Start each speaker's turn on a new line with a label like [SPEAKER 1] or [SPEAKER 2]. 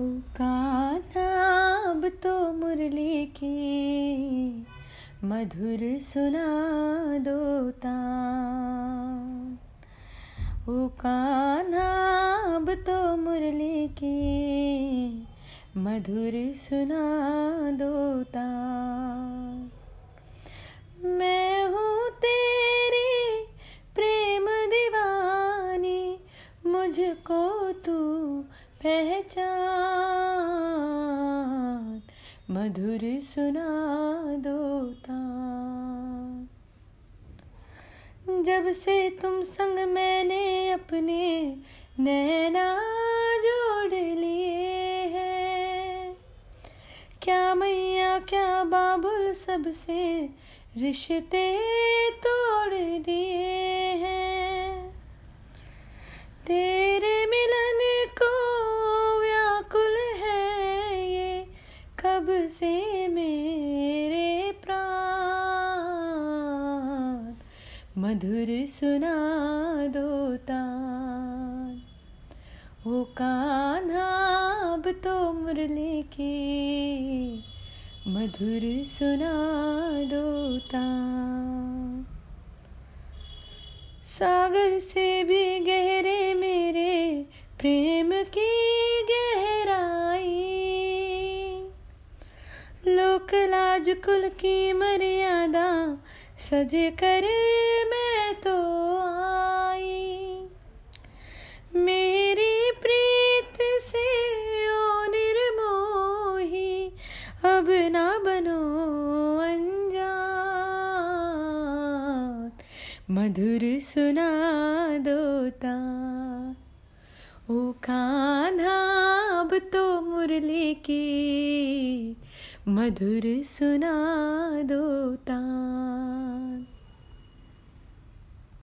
[SPEAKER 1] अब तो मुरली की मधुर सुना दो तान। तो मुरली की मधुर सुना दो मैं हूँ तेरी प्रेम दीवानी। मुझको तू पहचान, मधुर सुना दो जब से तुम संग मैंने अपने नैना जोड़ लिए हैं, क्या मैया, क्या बाबुल सबसे रिश्ते तोड़ दिए हैं? तेरे मधुर सुना दो तान। ओ कान्हा तो मुरली की मधुर सुना दो तान। सागर से भी गहरे मेरे प्रेम की गहराई। लोक लाज कुल की मर्यादा सज कर तो आई। मेरी प्रीत से ओ निर्मोही, अब ना बनो अनजान। मधुर सुना दो ओ कान्हा, अब तो मुरली की, मधुर सुना दो ता।